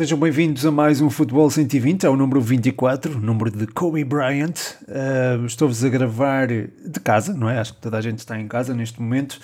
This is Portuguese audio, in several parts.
Sejam bem-vindos a mais um Futebol 120, é o número 24, o número de Kobe Bryant. Uh, Estou-vos a gravar de casa, não é? Acho que toda a gente está em casa neste momento.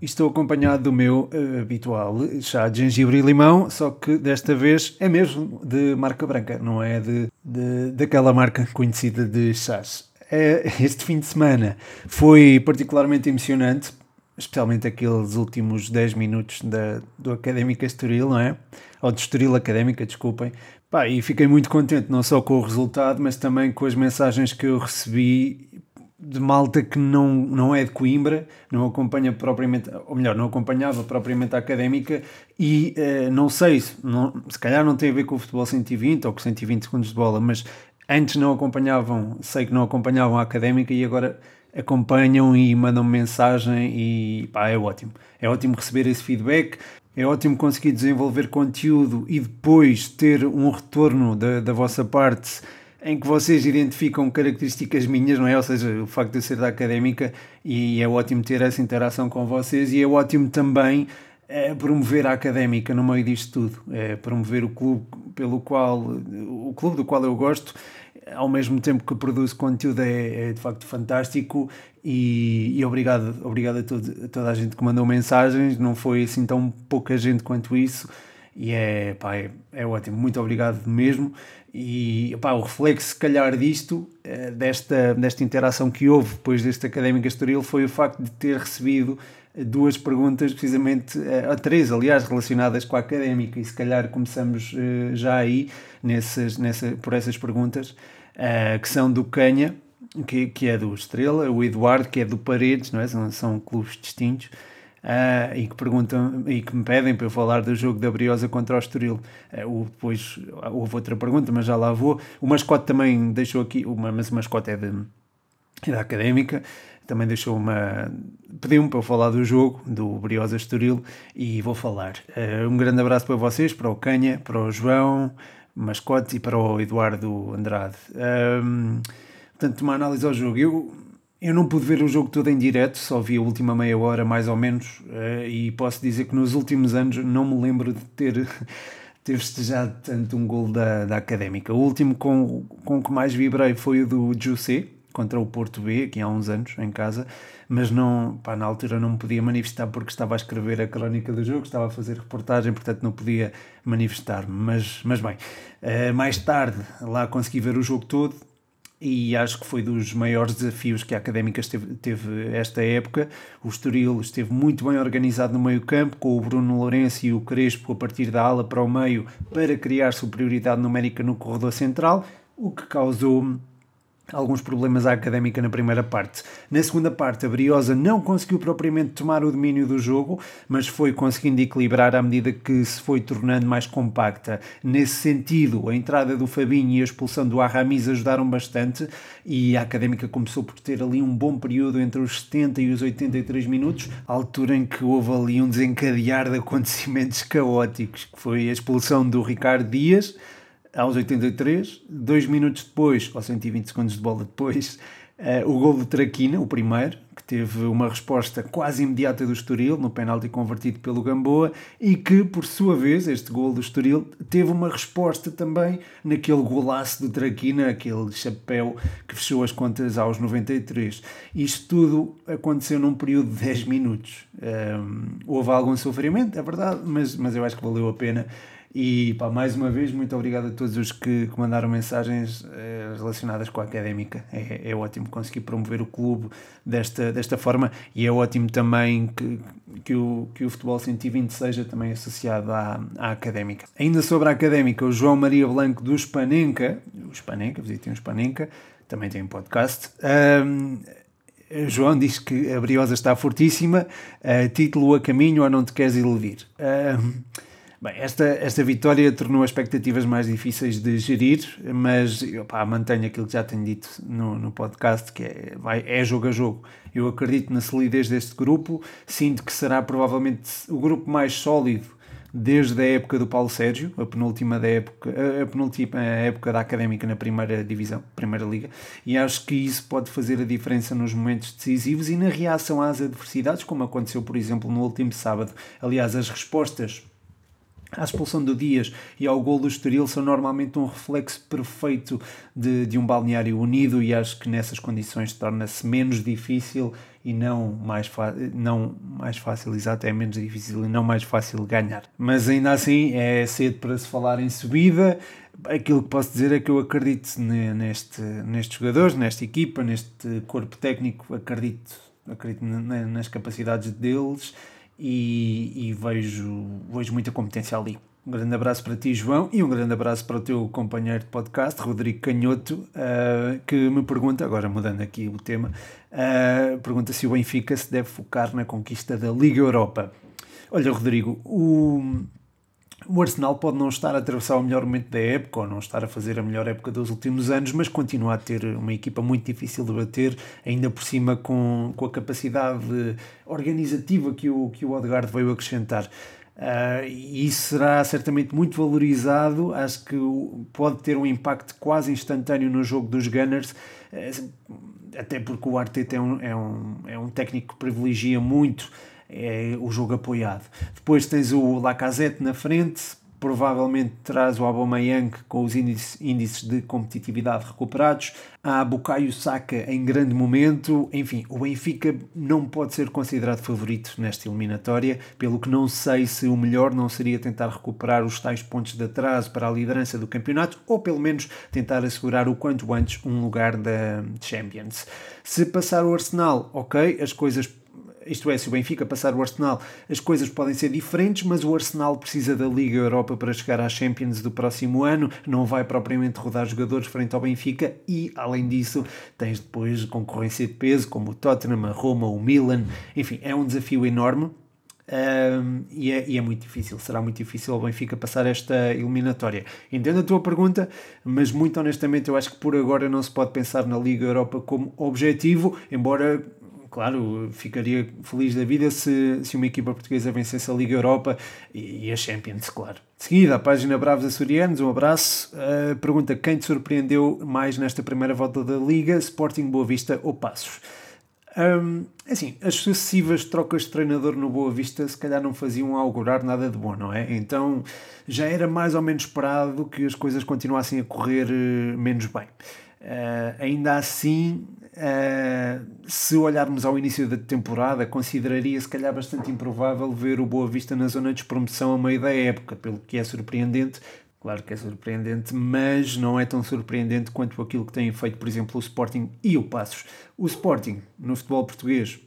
E estou acompanhado do meu uh, habitual chá de gengibre e limão, só que desta vez é mesmo de marca branca, não é de, de daquela marca conhecida de chás. É, este fim de semana foi particularmente emocionante, especialmente aqueles últimos 10 minutos da, do Académica Estoril, não é? Ou de Estoril Académica, desculpem. Pá, e fiquei muito contente, não só com o resultado, mas também com as mensagens que eu recebi de malta que não, não é de Coimbra, não acompanha propriamente, ou melhor, não acompanhava propriamente a académica e uh, não sei, não, se calhar não tem a ver com o futebol 120 ou com 120 segundos de bola, mas antes não acompanhavam, sei que não acompanhavam a académica e agora acompanham e mandam mensagem e pá, é ótimo. É ótimo receber esse feedback, é ótimo conseguir desenvolver conteúdo e depois ter um retorno da, da vossa parte em que vocês identificam características minhas, não é? Ou seja, o facto de eu ser da académica e é ótimo ter essa interação com vocês e é ótimo também é, promover a académica no meio disto tudo, é, promover o clube pelo qual o clube do qual eu gosto ao mesmo tempo que produz conteúdo é, é de facto fantástico. E, e, obrigado, obrigado a, todo, a toda a gente que mandou mensagens, não foi assim tão pouca gente quanto isso. E é, pá, é, é ótimo, muito obrigado mesmo. E pá, o reflexo se calhar disto, eh, desta, desta interação que houve depois deste Académica Estoril foi o facto de ter recebido duas perguntas, precisamente, eh, a três, aliás, relacionadas com a académica, e se calhar começamos eh, já aí nessas, nessa, por essas perguntas. Uh, que são do Canha, que, que é do Estrela, o Eduardo, que é do Paredes, não é? são, são clubes distintos, uh, e que perguntam e que me pedem para eu falar do jogo da Briosa contra o Estoril. Uh, depois houve outra pergunta, mas já lá vou. O mascote também deixou aqui, uma, mas o mascote é, de, é da Académica, também deixou uma. pediu-me para eu falar do jogo, do Briosa Estoril, e vou falar. Um grande abraço para vocês, para o Canha, para o João mascote e para o Eduardo Andrade. Um, portanto, uma análise ao jogo. Eu, eu não pude ver o jogo todo em direto, só vi a última meia hora mais ou menos, uh, e posso dizer que nos últimos anos não me lembro de ter, ter festejado tanto um gol da, da Académica. O último com, com que mais vibrei foi o do Jussé, contra o Porto B, aqui há uns anos, em casa, mas não, pá, na altura não me podia manifestar porque estava a escrever a crónica do jogo, estava a fazer reportagem, portanto não podia manifestar-me. Mas, mas bem, uh, mais tarde lá consegui ver o jogo todo e acho que foi dos maiores desafios que a Académica esteve, teve esta época. O Estoril esteve muito bem organizado no meio campo, com o Bruno Lourenço e o Crespo a partir da ala para o meio para criar superioridade numérica no corredor central, o que causou alguns problemas à académica na primeira parte. Na segunda parte, a Briosa não conseguiu propriamente tomar o domínio do jogo, mas foi conseguindo equilibrar à medida que se foi tornando mais compacta. Nesse sentido, a entrada do Fabinho e a expulsão do Arramiz ajudaram bastante e a académica começou por ter ali um bom período entre os 70 e os 83 minutos, altura em que houve ali um desencadear de acontecimentos caóticos, que foi a expulsão do Ricardo Dias aos 83, dois minutos depois, ou 120 segundos de bola depois, uh, o gol do Traquina, o primeiro, que teve uma resposta quase imediata do Estoril, no penalti convertido pelo Gamboa, e que, por sua vez, este gol do Estoril, teve uma resposta também naquele golaço do Traquina, aquele chapéu que fechou as contas aos 93. Isto tudo aconteceu num período de 10 minutos. Ehm, houve algum sofrimento, é verdade, mas, mas eu acho que valeu a pena e pá, mais uma vez, muito obrigado a todos os que, que mandaram mensagens eh, relacionadas com a académica. É, é ótimo conseguir promover o clube desta, desta forma e é ótimo também que, que, o, que o futebol 120 seja também associado à, à académica. Ainda sobre a académica, o João Maria Blanco do Spanenka, o Spanenka, visitem o Spanenka, também tem um podcast. Um, João diz que a Briosa está fortíssima, uh, título a caminho ou não te queres iludir. Bem, esta, esta vitória tornou as expectativas mais difíceis de gerir, mas opá, mantenho aquilo que já tenho dito no, no podcast, que é, vai, é jogo a jogo. Eu acredito na solidez deste grupo, sinto que será provavelmente o grupo mais sólido desde a época do Paulo Sérgio, a penúltima, da época, a penúltima época da Académica na primeira divisão, primeira liga, e acho que isso pode fazer a diferença nos momentos decisivos e na reação às adversidades, como aconteceu, por exemplo, no último sábado. Aliás, as respostas a expulsão do Dias e ao gol do Estoril são normalmente um reflexo perfeito de, de um balneário unido e acho que nessas condições torna-se menos difícil e não mais, não mais fácil, exato, é menos difícil e não mais fácil ganhar. Mas ainda assim é cedo para se falar em subida. Aquilo que posso dizer é que eu acredito neste, nestes jogadores, nesta equipa, neste corpo técnico, acredito, acredito nas capacidades deles e, e vejo, vejo muita competência ali. Um grande abraço para ti, João, e um grande abraço para o teu companheiro de podcast, Rodrigo Canhoto, uh, que me pergunta, agora mudando aqui o tema, uh, pergunta se o Benfica se deve focar na conquista da Liga Europa. Olha, Rodrigo, o, o Arsenal pode não estar a atravessar o melhor momento da época ou não estar a fazer a melhor época dos últimos anos, mas continua a ter uma equipa muito difícil de bater, ainda por cima com, com a capacidade organizativa que o, que o Odegaard veio acrescentar. Uh, e isso será certamente muito valorizado. Acho que pode ter um impacto quase instantâneo no jogo dos Gunners, uh, até porque o Arteta é um, é um, é um técnico que privilegia muito é o jogo apoiado. Depois tens o Lacazette na frente, provavelmente traz o Aubameyang com os índices de competitividade recuperados, há Bukayo Saka em grande momento, enfim, o Benfica não pode ser considerado favorito nesta eliminatória, pelo que não sei se o melhor não seria tentar recuperar os tais pontos de atraso para a liderança do campeonato, ou pelo menos tentar assegurar o quanto antes um lugar da Champions. Se passar o Arsenal, ok, as coisas isto é, se o Benfica passar o Arsenal, as coisas podem ser diferentes, mas o Arsenal precisa da Liga Europa para chegar à Champions do próximo ano, não vai propriamente rodar jogadores frente ao Benfica e, além disso, tens depois concorrência de peso, como o Tottenham, a Roma, o Milan, enfim, é um desafio enorme. Um, e, é, e, é, muito difícil, será muito difícil ao Benfica passar esta eliminatória. Entendo a tua pergunta, mas muito honestamente eu acho que por agora não se pode pensar na Liga Europa como objetivo, embora claro, ficaria feliz da vida se, se uma equipa portuguesa vencesse a Liga Europa e, e a Champions, claro. De seguida, a página Bravos Açorianos, um abraço. Uh, pergunta quem te surpreendeu mais nesta primeira volta da Liga, Sporting Boa Vista ou Passos? Um, assim, as sucessivas trocas de treinador no Boa Vista se calhar não faziam augurar nada de bom, não é? Então já era mais ou menos esperado que as coisas continuassem a correr uh, menos bem. Uh, ainda assim, uh, se olharmos ao início da temporada, consideraria se calhar bastante improvável ver o Boa Vista na zona de despromoção a meio da época, pelo que é surpreendente. Claro que é surpreendente, mas não é tão surpreendente quanto aquilo que têm feito, por exemplo, o Sporting e o Passos. O Sporting, no futebol português,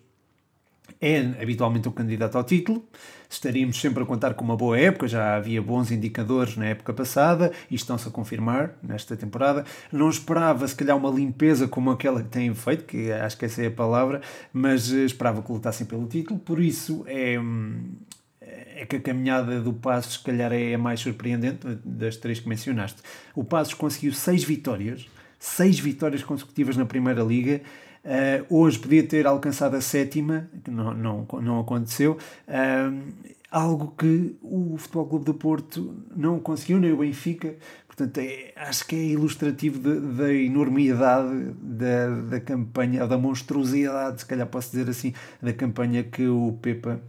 é habitualmente um candidato ao título. Estaríamos sempre a contar com uma boa época, já havia bons indicadores na época passada e estão-se a confirmar nesta temporada. Não esperava, se calhar, uma limpeza como aquela que têm feito, que acho que essa é a palavra, mas eh, esperava que lutassem pelo título, por isso é, é que a caminhada do Passos, se calhar, é a mais surpreendente das três que mencionaste. O Passos conseguiu seis vitórias, seis vitórias consecutivas na Primeira Liga Uh, hoje podia ter alcançado a sétima, que não, não, não aconteceu. Uh, algo que o Futebol Clube do Porto não conseguiu, nem o Benfica. Portanto, é, acho que é ilustrativo da enormidade da, da campanha, da monstruosidade, se calhar posso dizer assim, da campanha que o Pepa,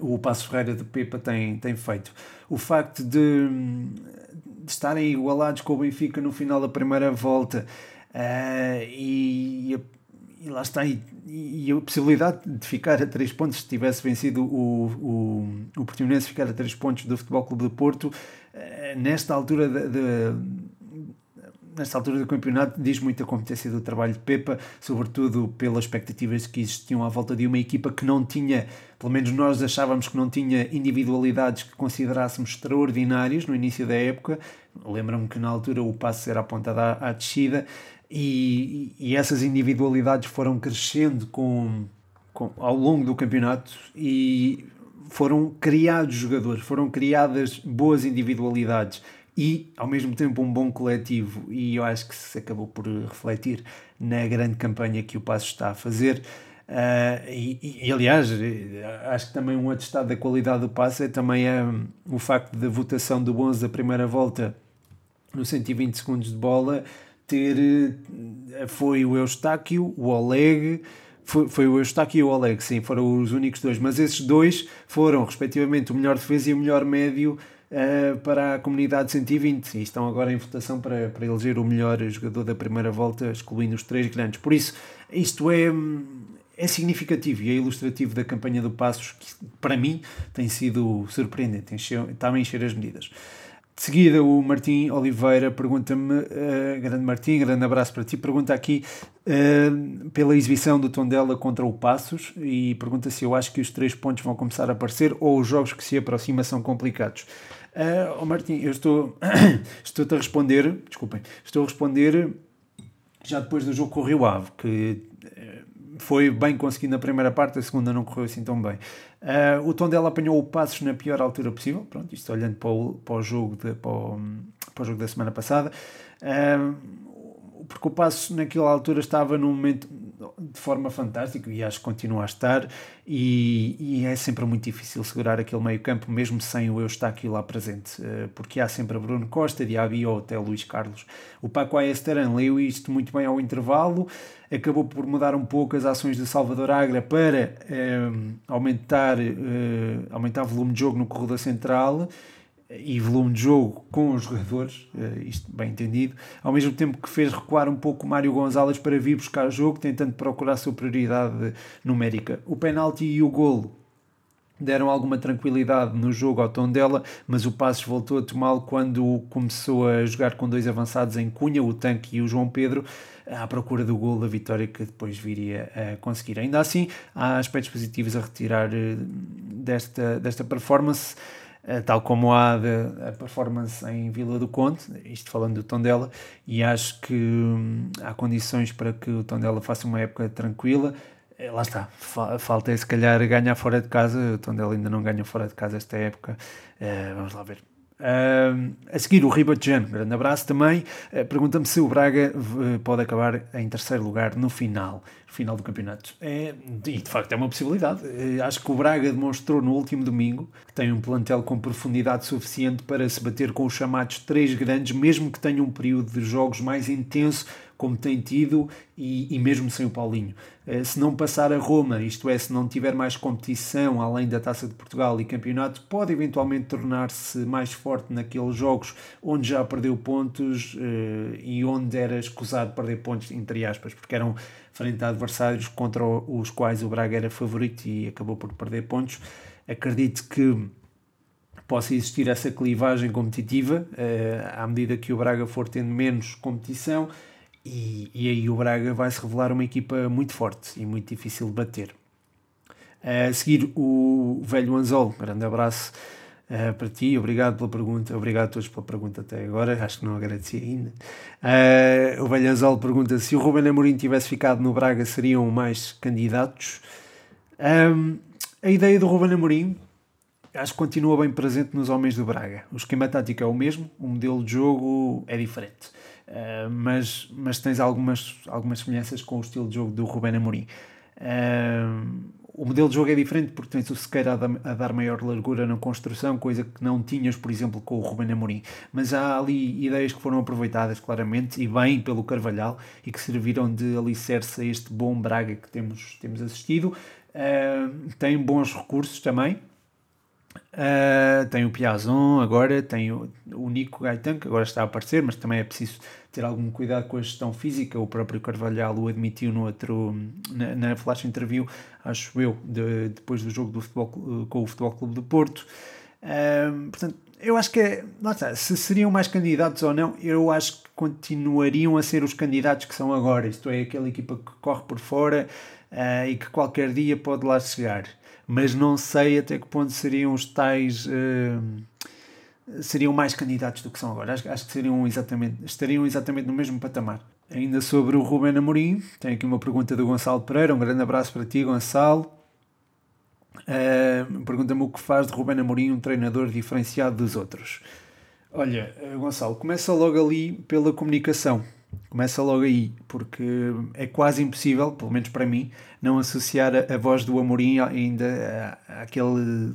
o Passo Ferreira de Pepa tem, tem feito. O facto de, de estarem igualados com o Benfica no final da primeira volta Uh, e, e, lá está, e, e, a possibilidade de ficar a 3 pontos, se tivesse vencido o, o, o Portimonense, ficar a 3 pontos do Futebol Clube do Porto, uh, nesta altura de, de nesta altura do campeonato diz muito a competência do trabalho de Pepa, sobretudo pelas expectativas que existiam à volta de uma equipa que não tinha, pelo menos nós achávamos que não tinha individualidades que considerássemos extraordinárias no início da época. Lembro-me que na altura o passo era apontado à, à descida e, e essas individualidades foram crescendo com, com, ao longo do campeonato e foram criados jogadores, foram criadas boas individualidades e ao mesmo tempo um bom coletivo. E eu acho que se acabou por refletir na grande campanha que o Passo está a fazer. Uh, e, e, aliás acho que também um atestado da qualidade do Passo é também um, o facto da votação do Bons da primeira volta no 120 segundos de bola ter eh, foi o Eustáquio, o Oleg, foi, foi o Eustáquio e o Oleg, sim, foram os únicos dois, mas esses dois foram respectivamente o melhor defesa e o melhor médio uh, para a comunidade 120 e estão agora em votação para, para eleger o melhor jogador da primeira volta, excluindo os três grandes. Por isso, isto é, é significativo e é ilustrativo da campanha do Passos, que para mim tem sido surpreendente, está a encher as medidas. De seguida, o Martim Oliveira pergunta-me, uh, grande Martim, grande abraço para ti, pergunta aqui uh, pela exibição do Tondela contra o Passos e pergunta se eu acho que os três pontos vão começar a aparecer ou os jogos que se aproximam são complicados. Uh, oh Martim, eu estou, estou a responder, desculpem, estou a responder já depois do jogo com o Rio Ave, que foi bem conseguido na primeira parte, a segunda não correu assim tão bem. Uh, o Tondela apanhou o Passos na pior altura possível, pronto, isto olhando para o, para o, jogo, de, para o, para o jogo da semana passada. Uh, porque o Passo naquela altura estava num momento de forma fantástica e acho que continua a estar e, e é sempre muito difícil segurar aquele meio campo mesmo sem o Eustáquio lá presente eh, porque há sempre Bruno Costa, Diaby ou até Luís Carlos o Paco Aesteran leu isto muito bem ao intervalo acabou por mudar um pouco as ações de Salvador Agra para eh, aumentar, eh, aumentar volume de jogo no corredor central e volume de jogo com os jogadores, eh, isto bem entendido, ao mesmo tempo que fez recuar um pouco o Mário Gonzalez para vir buscar jogo, tentando procurar superioridade numérica. O penalti e o golo deram alguma tranquilidade no jogo ao tom dela, mas o Passos voltou a tomá-lo quando começou a jogar com dois avançados em Cunha, o Tanque e o João Pedro, à procura do gol da vitória que depois viria a conseguir. Ainda assim, há aspectos positivos a retirar eh, desta, desta performance. Eh, tal como há a performance em Vila do Conde, isto falando do Tondela, e acho que hum, há condições para que o Tondela faça uma época tranquila. Eh, lá está, falta é se calhar ganhar fora de casa, o Tondela ainda não ganha fora de casa esta época, uh, vamos lá ver. Uh, a seguir, o Ribajan, grande abraço também. Uh, Pergunta-me se o Braga pode acabar em terceiro lugar no final final do campeonato. É, e de facto é uma possibilidade. É, acho que o Braga demonstrou no último domingo que tem um plantel com profundidade suficiente para se bater com os chamados três grandes, mesmo que tenha um período de jogos mais intenso, como tem tido, e, e mesmo sem o Paulinho. É, se não passar a Roma, isto é, se não tiver mais competição além da Taça de Portugal e campeonato, pode eventualmente tornar-se mais forte naqueles jogos onde já perdeu pontos é, e onde era escusado perder pontos, entre aspas, porque eram frente a adversários contra os quais o Braga era favorito e acabou por perder pontos. Acredito que possa existir essa clivagem competitiva uh, à medida que o Braga for tendo menos competição e, e aí o Braga vai se revelar uma equipa muito forte e muito difícil de bater. A seguir o velho Anzol, grande abraço Uh, para ti, obrigado pela pergunta, obrigado a todos pela pergunta até agora, acho que não agradeci ainda. Uh, o Velhazol pergunta se o Ruben Amorim tivesse ficado no Braga, seriam mais candidatos? Um, a ideia do Ruben Amorim acho que continua bem presente nos homens do Braga. O esquema tático é o mesmo, o modelo de jogo é diferente. Uh, mas, mas tens algumas, algumas semelhanças com o estilo de jogo do Ruben Amorim. Uh, o modelo de jogo é diferente porque tens o Sequeira a, dar maior largura na construção, coisa que não tinhas, por exemplo, com o Ruben Amorim. Mas há ali ideias que foram aproveitadas claramente e bem pelo Carvalhal e que serviram de alicerce a este bom Braga que temos, temos assistido. Uh, tem bons recursos também, Uh, tem o Piazon agora, tem o, o Nico Gaetan, que agora está a aparecer, mas também é preciso ter algum cuidado com a gestão física. O próprio Carvalhal o admitiu no outro, na, na flash interview, acho eu, de, depois do jogo do futebol, com o Futebol Clube do Porto. Uh, portanto, eu acho que é, se seriam mais candidatos ou não, eu acho que continuariam a ser os candidatos que são agora. Isto é, aquela equipa que corre por fora uh, e que qualquer dia pode lá chegar mas não sei até que ponto seriam os tais. Uh, seriam mais candidatos do que são agora. Acho, acho que seriam exatamente, estariam exatamente no mesmo patamar. Ainda sobre o Ruben Amorim, tem aqui uma pergunta do Gonçalo Pereira. Um grande abraço para ti, Gonçalo. Uh, Pergunta-me o que faz de Ruben Amorim um treinador diferenciado dos outros. Olha, eh, Gonçalo, começa logo ali pela comunicação. Começa logo aí, porque é quase impossível, pelo menos para mim, não associar a, voz do Amorim ainda àquele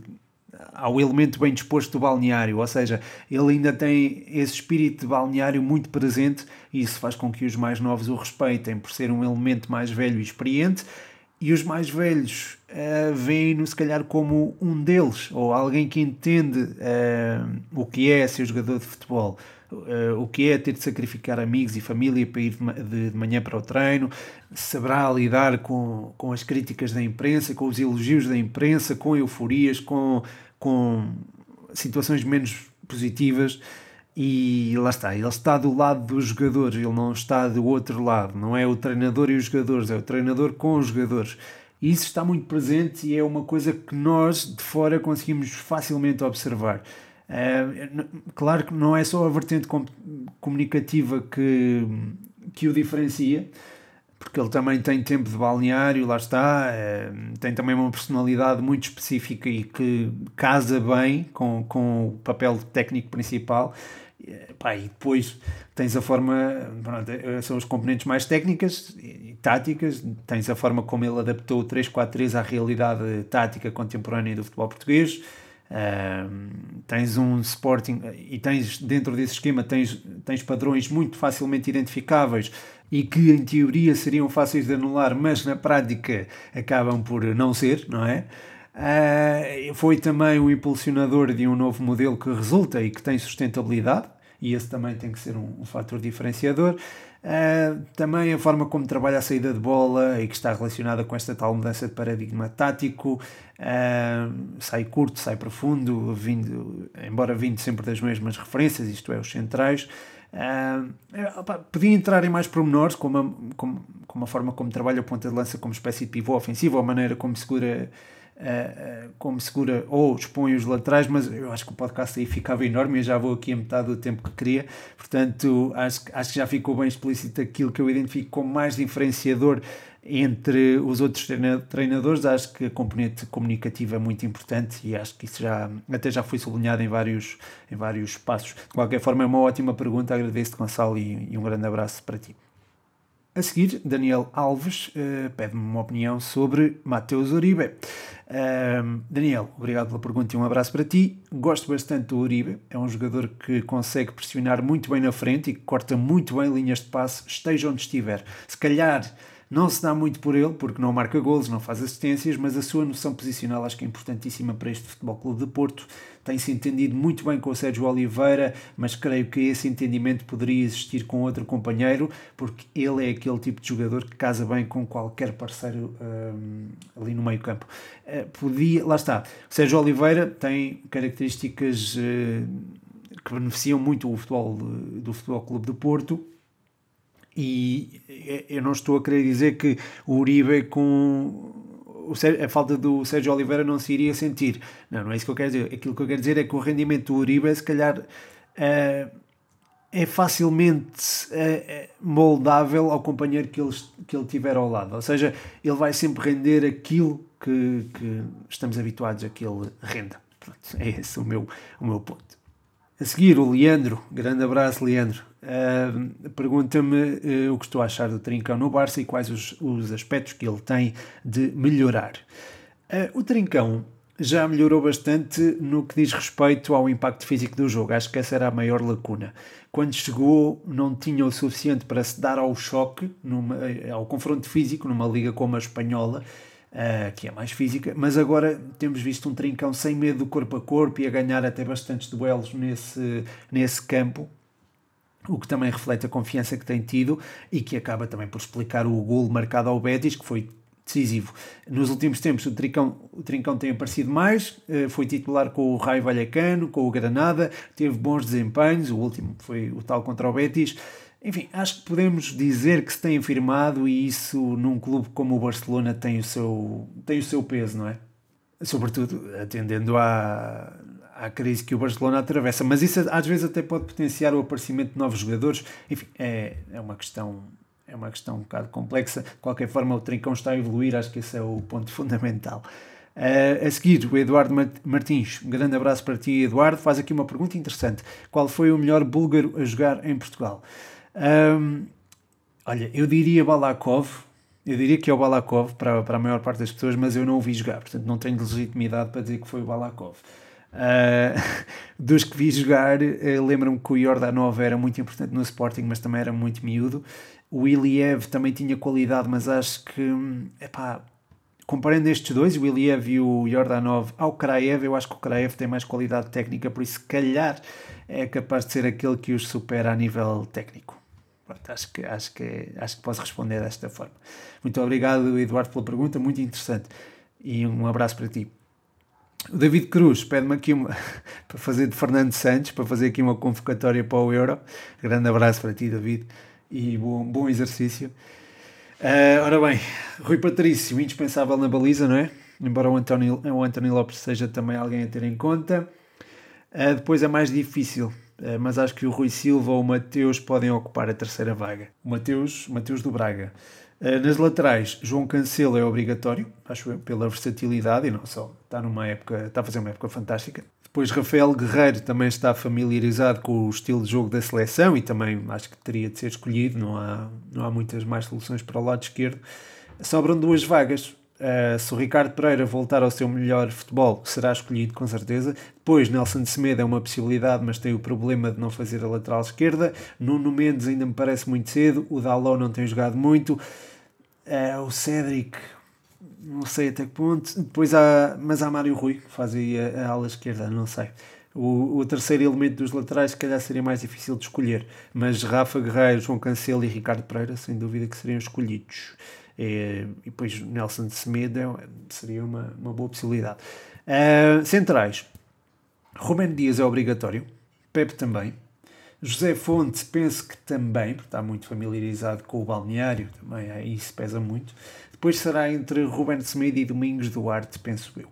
ao elemento bem disposto do balneário, ou seja, ele ainda tem esse espírito de balneário muito presente e isso faz com que os mais novos o respeitem por ser um elemento mais velho e experiente. E os mais velhos uh, veem-no se calhar como um deles, ou alguém que entende uh, o que é ser jogador de futebol, uh, o que é ter de sacrificar amigos e família para ir de, de, manhã para o treino, saberá lidar com, com as críticas da imprensa, com os elogios da imprensa, com euforias, com, com situações menos positivas. E lá está, ele está do lado dos jogadores, ele não está do outro lado, não é o treinador e os jogadores, é o treinador com os jogadores. E isso está muito presente e é uma coisa que nós de fora conseguimos facilmente observar. É, claro que não é só a vertente comunicativa que, que o diferencia, porque ele também tem tempo de balneário, lá está, é, tem também uma personalidade muito específica e que casa bem com, com o papel técnico principal. Pá, e depois tens a forma, pronto, eh, são os componentes mais técnicas e táticas, tens a forma como ele adaptou o 3-4-3 à realidade tática contemporânea do futebol português, tens um Sporting e tens dentro desse esquema tens, tens padrões muito facilmente identificáveis e que em teoria seriam fáceis de anular, mas na prática acabam por não ser, não é? Uh, foi também o impulsionador de um novo modelo que resulta e que tem sustentabilidade, e esse também tem que ser um, um fator diferenciador. Uh, também a forma como trabalha a saída de bola e que está relacionada com esta tal mudança de paradigma tático, uh, sai curto, sai profundo, vindo, embora vindo sempre das mesmas referências, isto é, os centrais. Uh, opa, podia entrar em mais pormenores, como a, como, como a forma como trabalha a ponta de lança como espécie de pivô ofensivo, a maneira como segura uh, como segura ou expõe os laterais, mas eu acho que o podcast aí ficava enorme, eu já vou aqui a metade do tempo que queria, portanto acho, acho que já ficou bem explícito aquilo que eu identifico como mais diferenciador entre os outros treinadores, acho que a componente comunicativa é muito importante e acho que isso já até já foi sublinhado em vários, em vários passos. De qualquer forma, é uma ótima pergunta, agradeço-te, Gonçalo, e, e um grande abraço para ti. A seguir, Daniel Alves uh, pede-me uma opinião sobre Mateus Uribe. Uh, Daniel, obrigado pela pergunta e um abraço para ti. Gosto bastante do Uribe, é um jogador que consegue pressionar muito bem na frente e que corta muito bem linhas de passe, esteja onde estiver. Se calhar não se dá muito por ele, porque não marca golos, não faz assistências, mas a sua noção posicional acho que é importantíssima para este Futebol Clube de Porto. Tem-se entendido muito bem com o Sérgio Oliveira, mas creio que esse entendimento poderia existir com outro companheiro, porque ele é aquele tipo de jogador que casa bem com qualquer parceiro um, ali no meio campo. Uh, podia, lá está, o Sérgio Oliveira tem características uh, que beneficiam muito o futebol do Futebol Clube do Porto, e eu não estou a querer dizer que o Uribe com a falta do Sérgio Oliveira não se iria sentir. Não, não é isso que eu quero dizer. Aquilo que eu quero dizer é que o rendimento do Uribe, se calhar, uh, é facilmente uh, moldável ao companheiro que ele, que ele tiver ao lado. Ou seja, ele vai sempre render aquilo que, que estamos habituados a que ele renda. Pronto, é esse o meu, o meu ponto. A seguir, o Leandro. Grande abraço, Leandro. Uh, Pergunta-me uh, o que estou a achar do Trincão no Barça e quais os, os aspectos que ele tem de melhorar. Uh, o Trincão já melhorou bastante no que diz respeito ao impacto físico do jogo. Acho que essa era a maior lacuna. Quando chegou, não tinha o suficiente para se dar ao choque, numa, ao confronto físico, numa liga como a espanhola, uh, que é mais física, mas agora temos visto um trincão sem medo do corpo a corpo e a ganhar até bastantes duelos nesse, nesse campo. O que também reflete a confiança que tem tido e que acaba também por explicar o gol marcado ao Betis, que foi decisivo. Nos últimos tempos o Trincão, o Trincão tem aparecido mais, eh, foi titular com o Raio Vallecano, com o Granada, teve bons desempenhos, o último foi o tal contra o Betis, enfim, acho que podemos dizer que se tem afirmado e isso num clube como o Barcelona tem o seu, tem o seu peso, não é? Sobretudo atendendo à, à crise que o Barcelona atravessa. Mas isso às vezes até pode potenciar o aparecimento de novos jogadores. Enfim, é, é uma questão é uma questão um bocado complexa. De qualquer forma, o Trincão está a evoluir, acho que esse é o ponto fundamental. Uh, a seguir, o Eduardo Martins. Um grande abraço para ti, Eduardo. Faz aqui uma pergunta interessante. Qual foi o melhor búlgaro a jogar em Portugal? Um, olha, eu diria Balakov, eu diria que é o Balakov para, para a maior parte das pessoas, mas eu não o vi jogar, portanto não tenho legitimidade para dizer que foi o Balakov. Uh, dos que vi jogar, uh, lembro-me que o Jordanov era muito importante no Sporting, mas também era muito miúdo. O Iliev também tinha qualidade, mas acho que epá, comparando estes dois, o Iliev e o Jordanov, ao Kraev, eu acho que o Kraev tem mais qualidade técnica, por isso, se calhar, é capaz de ser aquele que os supera a nível técnico. Pronto, acho, que, acho, que, acho que posso responder desta forma. Muito obrigado, Eduardo, pela pergunta, muito interessante. E um abraço para ti. O David Cruz pede-me aqui uma, para fazer de Fernando Santos, para fazer aqui uma convocatória para o Euro. Grande abraço para ti, David, e bom, bom exercício. Uh, ora bem, Rui Patrício, indispensável na baliza, não é? Embora o António, o António Lopes seja também alguém a ter em conta. Uh, depois é mais difícil mas acho que o Rui Silva ou o Mateus podem ocupar a terceira vaga. O Mateus, Mateus do Braga. Eh, nas laterais, João Cancelo é obrigatório, acho eu, pela versatilidade e não só. Está numa época, está a fazer uma época fantástica. Depois Rafael Guerreiro também está familiarizado com o estilo de jogo da seleção e também acho que teria de ser escolhido, não há, não há muitas mais soluções para o lado esquerdo. Sobram duas vagas, Uh, se o Ricardo Pereira voltar ao seu melhor futebol, será escolhido com certeza. Depois, Nelson Semedo é uma possibilidade, mas tem o problema de não fazer a lateral esquerda. Nuno Mendes ainda me parece muito cedo. O Dalot não tem jogado muito. Uh, o Cédric, não sei até que ponto. Depois há, mas há Mário Rui, que faz aí a, a ala esquerda, não sei. O, o, terceiro elemento dos laterais, se calhar, seria mais difícil de escolher. Mas Rafa Guerreiro, João Cancelo e Ricardo Pereira, sem dúvida que seriam escolhidos. É, e depois Nelson Semedo é, seria uma, uma boa possibilidade. Uh, centrais. Rubén Dias é obrigatório. Pepe também. José Fonte, penso que também, porque está muito familiarizado com o balneário, também aí isso pesa muito. Depois será entre Rubén Semedo e Domingos Duarte, penso eu.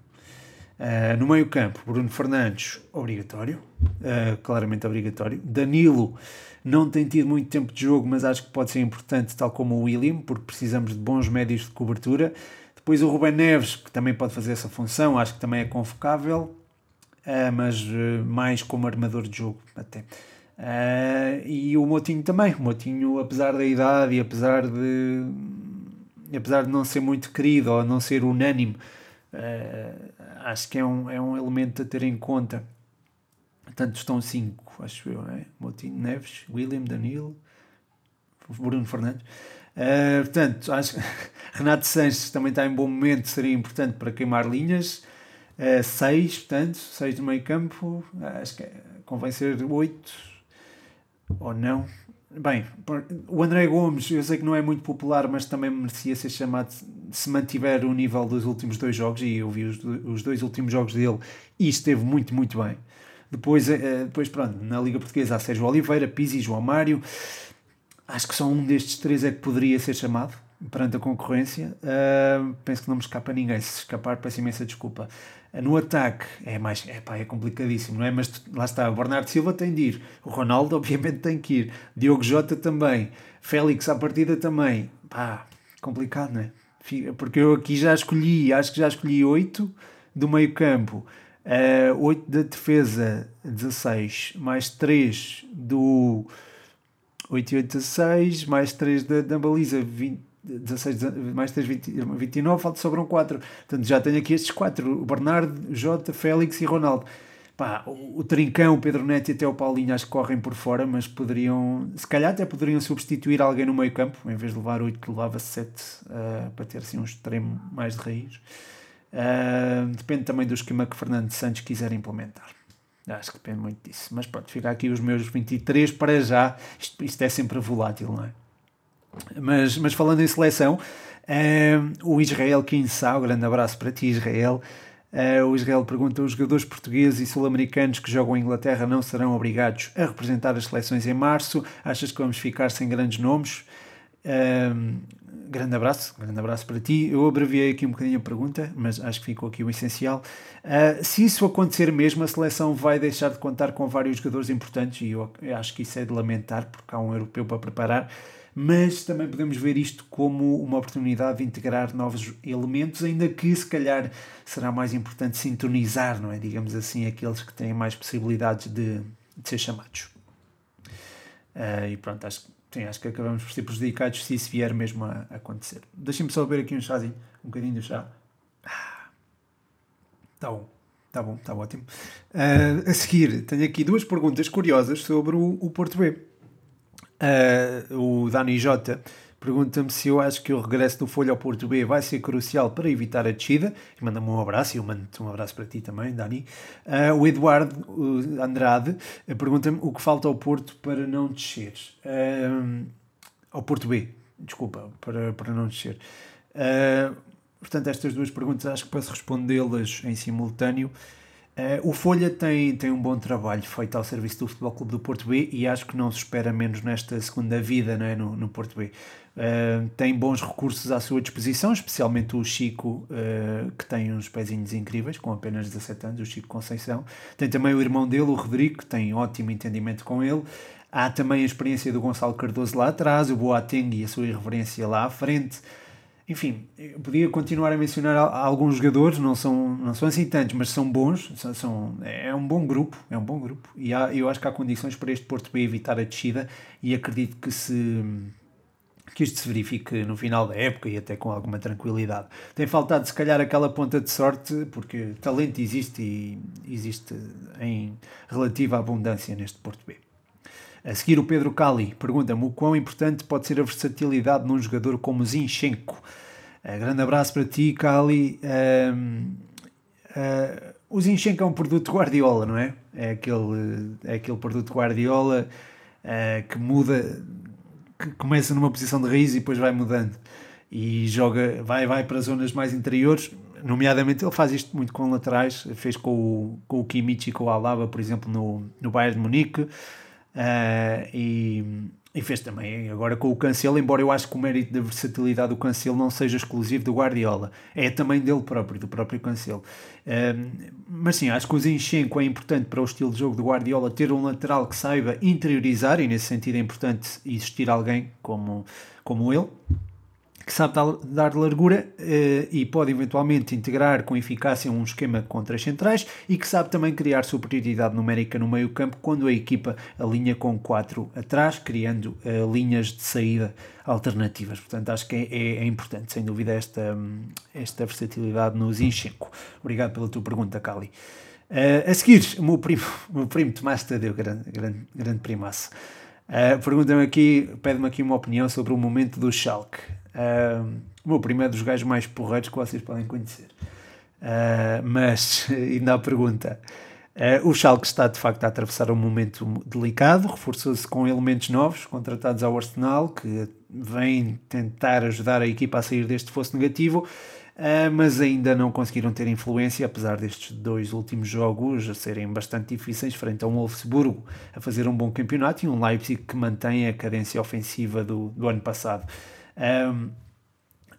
Uh, no meio campo, Bruno Fernandes, obrigatório, uh, claramente obrigatório. Danilo, não tem tido muito tempo de jogo, mas acho que pode ser importante, tal como o William, porque precisamos de bons médios de cobertura. Depois o Ruben Neves, que também pode fazer essa função, acho que também é convocável, uh, mas uh, mais como armador de jogo até. Uh, e o Motinho também. O Motinho, apesar da idade e apesar de, apesar de não ser muito querido ou não ser unânime, acho que é um, é um elemento a ter em conta. Portanto, estão cinco acho eu, é? Moutinho, Neves, William, Danilo, Bruno Fernandes. Uh, portanto, acho que Renato Sanches também está em bom momento, seria importante para queimar linhas. Uh, seis, portanto, seis no meio campo, acho que convém ser oito ou não. Bem, o André Gomes, eu sei que não é muito popular, mas também merecia ser chamado se mantiver o nível dos últimos dois jogos, e eu vi os, os dois últimos jogos dele e esteve muito, muito bem. Depois, eh, depois pronto, na Liga Portuguesa há Sérgio Oliveira, Pizzi, João Mário. Acho que só um destes três é que poderia ser chamado perante a concorrência. Uh, penso que não me escapa ninguém. Se escapar, peço imensa desculpa. Uh, no ataque é mais é, pá, é complicadíssimo, não é? Mas lá está, o Bernardo Silva tem de ir, o Ronaldo, obviamente, tem que ir, Diogo Jota também, Félix à partida também. Pá, complicado, não é? Porque eu aqui já escolhi, acho que já escolhi oito do meio campo. Uh, 8 da defesa, 16, mais 3 do 8 e 8, 16, mais 3 da, da baliza, 20, 16, mais 3, 20, 29, falta sobram 4. Portanto, já tenho aqui estes 4: o Bernardo, Jota, Félix e Ronaldo. Pá, o, o Trincão, o Pedro Neto e até o Paulinho acho que correm por fora, mas poderiam, se calhar até poderiam substituir alguém no meio campo, em vez de levar 8, que levava 7 uh, para ter assim um extremo mais de raiz. Uh, depende também do esquema que Fernando Santos quiser implementar. Acho que depende muito disso. Mas pronto, fica aqui os meus 23 para já. Isto, isto é sempre volátil, não é? Mas, mas falando em seleção, uh, o Israel Kinsá, um grande abraço para ti, Israel. Uh, o Israel pergunta: os jogadores portugueses e sul-americanos que jogam em Inglaterra não serão obrigados a representar as seleções em março? Achas que vamos ficar sem grandes nomes? Uh, grande abraço, grande abraço para ti. Eu abreviei aqui um bocadinho a pergunta, mas acho que ficou aqui o essencial. Uh, se isso acontecer mesmo, a seleção vai deixar de contar com vários jogadores importantes e eu acho que isso é de lamentar, porque há um europeu para preparar. Mas também podemos ver isto como uma oportunidade de integrar novos elementos, ainda que se calhar será mais importante sintonizar, não é? Digamos assim, aqueles que têm mais possibilidades de, de ser chamados. Uh, e pronto, acho que sim, acho que acabamos por ser prejudicados se isso vier mesmo a, a acontecer. Deixem-me só beber aqui um chazinho, um bocadinho de chá. Ah, tá bom, tá bom, tá ótimo. Uh, a seguir, tenho aqui duas perguntas curiosas sobre o, o Porto B. Uh, o Dani Jota pergunta-me se eu acho que o regresso do Folha ao Porto B vai ser crucial para evitar a descida. Manda-me um abraço e eu mando-te um abraço para ti também, Dani. Uh, o Eduardo Andrade uh, pergunta-me o que falta ao Porto para não descer. Uh, ao Porto B, desculpa, para, para não descer. portanto, estas duas perguntas acho que posso respondê-las em simultâneo. Uh, o Folha tem, tem um bom trabalho feito ao serviço do Futebol Clube do Porto B e acho que não se espera menos nesta segunda vida é, no, no Porto B. Uh, tem bons recursos à sua disposição, especialmente o Chico, uh, que tem uns pezinhos incríveis, com apenas 17 anos, o Chico Conceição. Tem também o irmão dele, o Rodrigo, que tem ótimo entendimento com ele. Há também a experiência do Gonçalo Cardoso lá atrás, o Boateng e a sua irreverência lá à frente. Enfim, eu podia continuar a mencionar alguns jogadores, não são, não são assim tantos, mas são bons, são, são é um bom grupo, é um bom grupo, e há, eu acho que há condições para este Porto B evitar a descida, e acredito que se que isto se verifique no final da época e até com alguma tranquilidade. Tem faltado se calhar aquela ponta de sorte, porque talento existe e existe em relativa abundância neste Porto B. A seguir, o Pedro Cali pergunta-me o quão importante pode ser a versatilidade num jogador como Zinchenko. Uh, grande abraço para ti, Cali. Uh, uh, o Zinchenko é um produto Guardiola, não é? É aquele, é aquele produto Guardiola que muda, que começa numa posição de raiz e depois vai mudando. E joga, vai, vai para zonas mais interiores, nomeadamente ele faz isto muito com laterais, fez com o, com o e com o Alaba, por exemplo, no, no Bayern de Munique. Uh, e, e, fez também agora com o Cancelo, embora eu acho que o mérito da versatilidade do Cancelo não seja exclusivo do Guardiola, é também dele próprio, do próprio Cancelo. Uh, mas sim, acho que o Zinchenko é importante para o estilo de jogo do Guardiola ter um lateral que saiba interiorizar, e nesse sentido é importante existir alguém como, como ele que sabe dar largura uh, e pode eventualmente integrar com eficácia um esquema com três centrais e que sabe também criar superioridade numérica no meio campo quando a equipa alinha com quatro atrás, criando uh, linhas de saída alternativas. Portanto, acho que é, é, é importante, sem dúvida, esta, esta versatilidade no Zinchenko. Obrigado pela tua pergunta, Cali. Uh, a seguir, o meu primo, meu primo Tomás Tadeu, grande, grande, grande primaço. Uh, Pergunta-me aqui, pede-me aqui uma opinião sobre o momento do Schalke. Uh, o meu primo é dos gajos mais porreiros que vocês podem conhecer. Uh, mas, ainda a pergunta. Uh, o Schalke está de facto a atravessar um momento delicado, reforçou-se com elementos novos, contratados ao Arsenal, que vêm tentar ajudar a equipa a sair deste fosso negativo, uh, mas ainda não conseguiram ter influência, apesar destes dois últimos jogos serem bastante difíceis, frente a um Wolfsburgo a fazer um bom campeonato e um Leipzig que mantém a cadência ofensiva do, do ano passado. Um,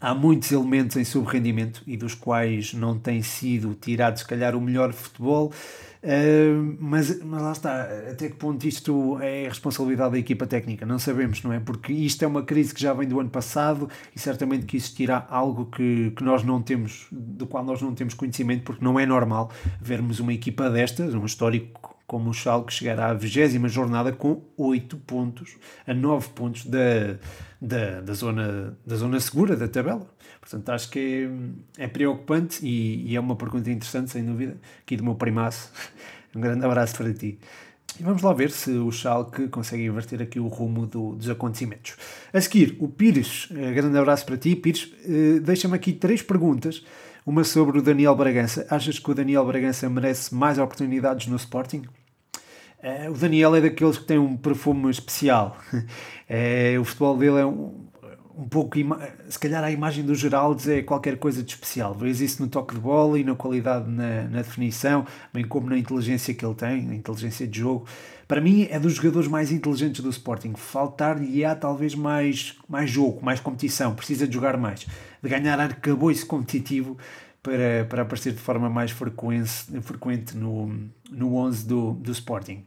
há muitos elementos em subrendimento e dos quais não tem sido tirado, se calhar, o melhor futebol. Uh, mas, mas lá está, até que ponto isto é responsabilidade da equipa técnica? Não sabemos, não é? Porque isto é uma crise que já vem do ano passado e certamente que existirá algo que, que nós não temos, do qual nós não temos conhecimento, porque não é normal vermos uma equipa destas, um histórico como o Schalke chegar à 20 jornada com 8 pontos, a 9 pontos da, da, da, zona, da zona segura da tabela. Portanto, acho que é, é preocupante e, e, é uma pergunta interessante, sem dúvida, aqui do meu primaço. Um grande abraço para ti. E vamos lá ver se o Schalke consegue inverter aqui o rumo do, dos acontecimentos. A seguir, o Pires, eh, grande abraço para ti. Pires, eh, deixa-me aqui três perguntas. Uma sobre o Daniel Bragança. Achas que o Daniel Bragança merece mais oportunidades no Sporting? Uh, o Daniel é daqueles que tem um perfume especial. Uh, o futebol dele é um, um pouco, se calhar a imagem do Geraldes é qualquer coisa de especial. Vês isso no toque de bola e na qualidade na, na definição, bem como na inteligência que ele tem, na inteligência de jogo. Para mim é dos jogadores mais inteligentes do Sporting. Faltar-lhe há talvez mais, mais jogo, mais competição. Precisa de jogar mais, de ganhar arcabouço competitivo para, para aparecer de forma mais frequente, frequente no, no 11 do, do Sporting.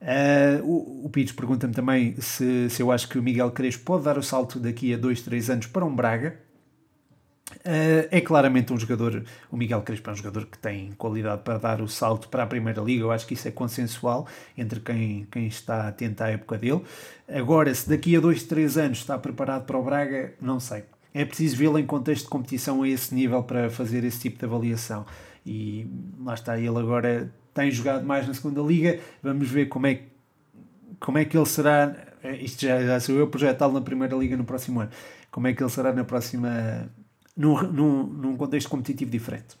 Uh, o, o Pires pergunta-me também se, se eu acho que o Miguel Crespo pode dar o salto daqui a 2, 3 anos para um Braga. Uh, é claramente um jogador, o Miguel Crespo é um jogador que tem qualidade para dar o salto para a Primeira Liga, eu acho que isso é consensual entre quem, quem está atento à época dele. Agora, se daqui a 2, 3 anos está preparado para o Braga, não sei é preciso vê-lo em contexto de competição a esse nível para fazer esse tipo de avaliação. E lá está, ele agora tem jogado mais na segunda liga, vamos ver como é, como é que ele será é, isto já, já sou eu projetá-lo na Primeira Liga no próximo ano. Como é que ele será na próxima. num, num, num contexto competitivo diferente.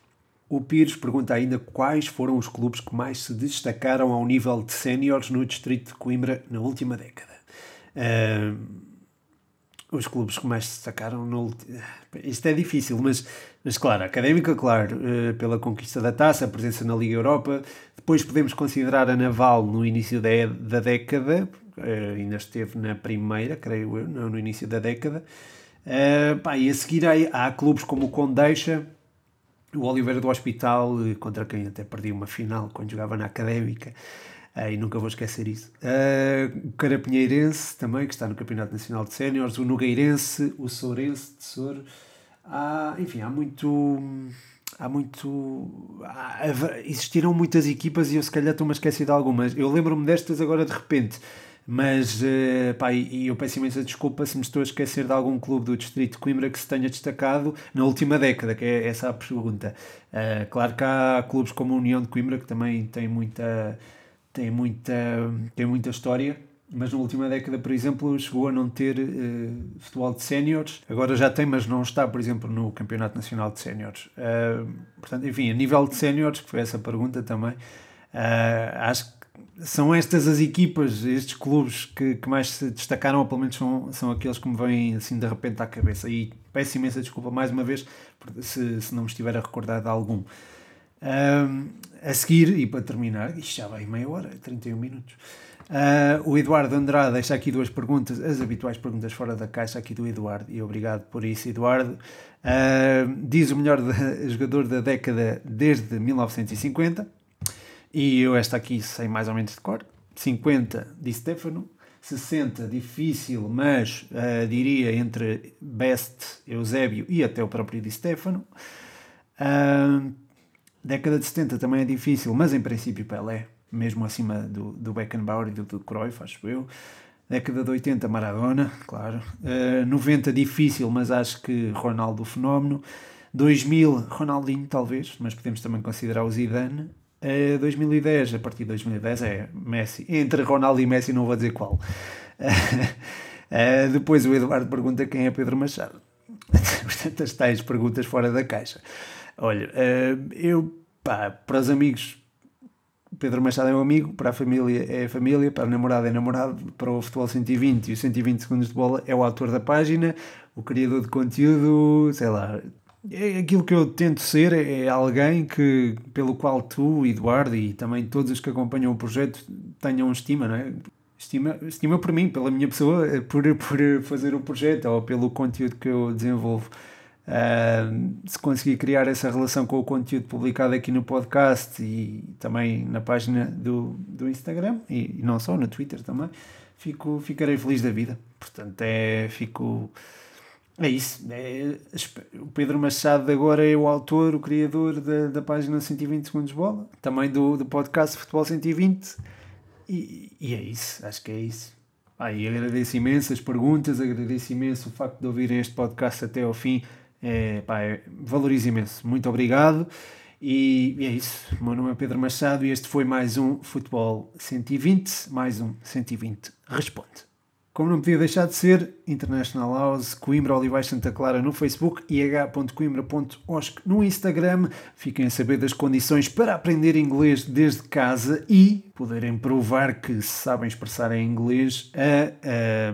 O Pires pergunta ainda quais foram os clubes que mais se destacaram ao nível de séniores no distrito de Coimbra na última década. Uh, os clubes que mais se destacaram no isto é difícil, mas, mas claro, Académica, claro, uh, pela conquista da taça, a presença na Liga Europa, depois podemos considerar a Naval no início da, da década, uh, ainda esteve na primeira, creio eu, no, início da década, pá, e a seguir há, há clubes como o Condeixa, o Oliveira do Hospital, contra quem até perdi uma final quando jogava na Académica, e nunca vou esquecer isso. Uh, o Carapinheirense também, que está no Campeonato Nacional de Séniores, o Nogueirense, o Sourense, Tesouro. Há, enfim, há muito. Há muito. Há, existiram muitas equipas e eu se calhar estou-me a esquecer de algumas. Eu lembro-me destas agora de repente. Mas, uh, pá, e eu peço imensa desculpa se me estou a esquecer de algum clube do Distrito de Coimbra que se tenha destacado na última década, que é essa a pergunta. Uh, claro que há clubes como a União de Coimbra que também tem muita tem muita, tem muita história, mas na última década, por exemplo, chegou a não ter uh, futebol de séniores. Agora já tem, mas não está, por exemplo, no Campeonato Nacional de Séniores. Uh, portanto, enfim, a nível de séniores, que foi essa pergunta também, uh, acho que são estas as equipas, estes clubes que, que mais se destacaram, ou pelo menos são, são aqueles que me vêm assim de repente à cabeça. E peço imensa desculpa mais uma vez se, se não me estiver a recordar de algum. Um, a seguir, e para terminar, isto já vai meia hora, 31 minutos. Uh, o Eduardo Andrade deixa aqui duas perguntas, as habituais perguntas fora da caixa aqui do Eduardo, e obrigado por isso, Eduardo. Uh, diz o melhor jogador da década desde 1950, e eu esta aqui sei mais ou menos de cor. 50 Di Stefano, 60 difícil, mas uh, diria entre Best, Eusébio e até o próprio Di Stefano. Uh, Década de 70 também é difícil, mas em princípio Pelé, mesmo acima do, do Beckenbauer e do, do Cruyff, acho eu. Década de 80 Maradona, claro. Uh, eh, 90 difícil, mas acho que Ronaldo fenómeno. 2000 Ronaldinho talvez, mas podemos também considerar o Zidane. Uh, eh, 2010, a partir de 2010 é Messi. Entre Ronaldo e Messi não vou dizer qual. Uh, depois o Eduardo pergunta quem é Pedro Machado. Portanto, as tais perguntas fora da caixa. Olha, eh, eu, pá, para os amigos, Pedro Machado é um amigo, para a família é a família, para a namorada é namorado, para o Futebol 120 e os 120 segundos de bola é o autor da página, o criador de conteúdo, sei lá. É aquilo que eu tento ser é alguém que, pelo qual tu, Eduardo, e também todos os que acompanham o projeto tenham estima, não é? Estima, estima por mim, pela minha pessoa, por, por fazer o projeto ou pelo conteúdo que eu desenvolvo. Se conseguir criar essa relação com o conteúdo publicado aqui no podcast e também na página do, do Instagram e, e não só, no Twitter também, fico, ficarei feliz da vida. Portanto, é, fico. É isso. É, o Pedro Machado agora é o autor, o criador da, da página 120 Segundos Bola, também do, do podcast Futebol 120. E, e é isso, acho que é isso. Ah, e agradeço imenso as perguntas, agradeço imenso o facto de ouvirem este podcast até ao fim é, pá, é, valorizo imenso. Muito obrigado. E, e, é isso. O meu nome é Pedro Machado e este foi mais um Futebol 120, mais um 120 Responde. Como não podia deixar de ser, International House, Coimbra Olivais Santa Clara no Facebook e h.coimbra.osc no Instagram. Fiquem a saber das condições para aprender inglês desde casa e poderem provar que sabem expressar em inglês a,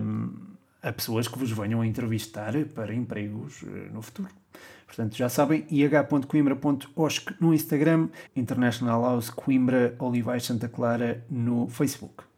a pessoas que vos venham a entrevistar para empregos eh, no futuro. Portanto, já sabem, ih.coimbra.osc no Instagram, International House Coimbra Olivais Santa Clara no Facebook.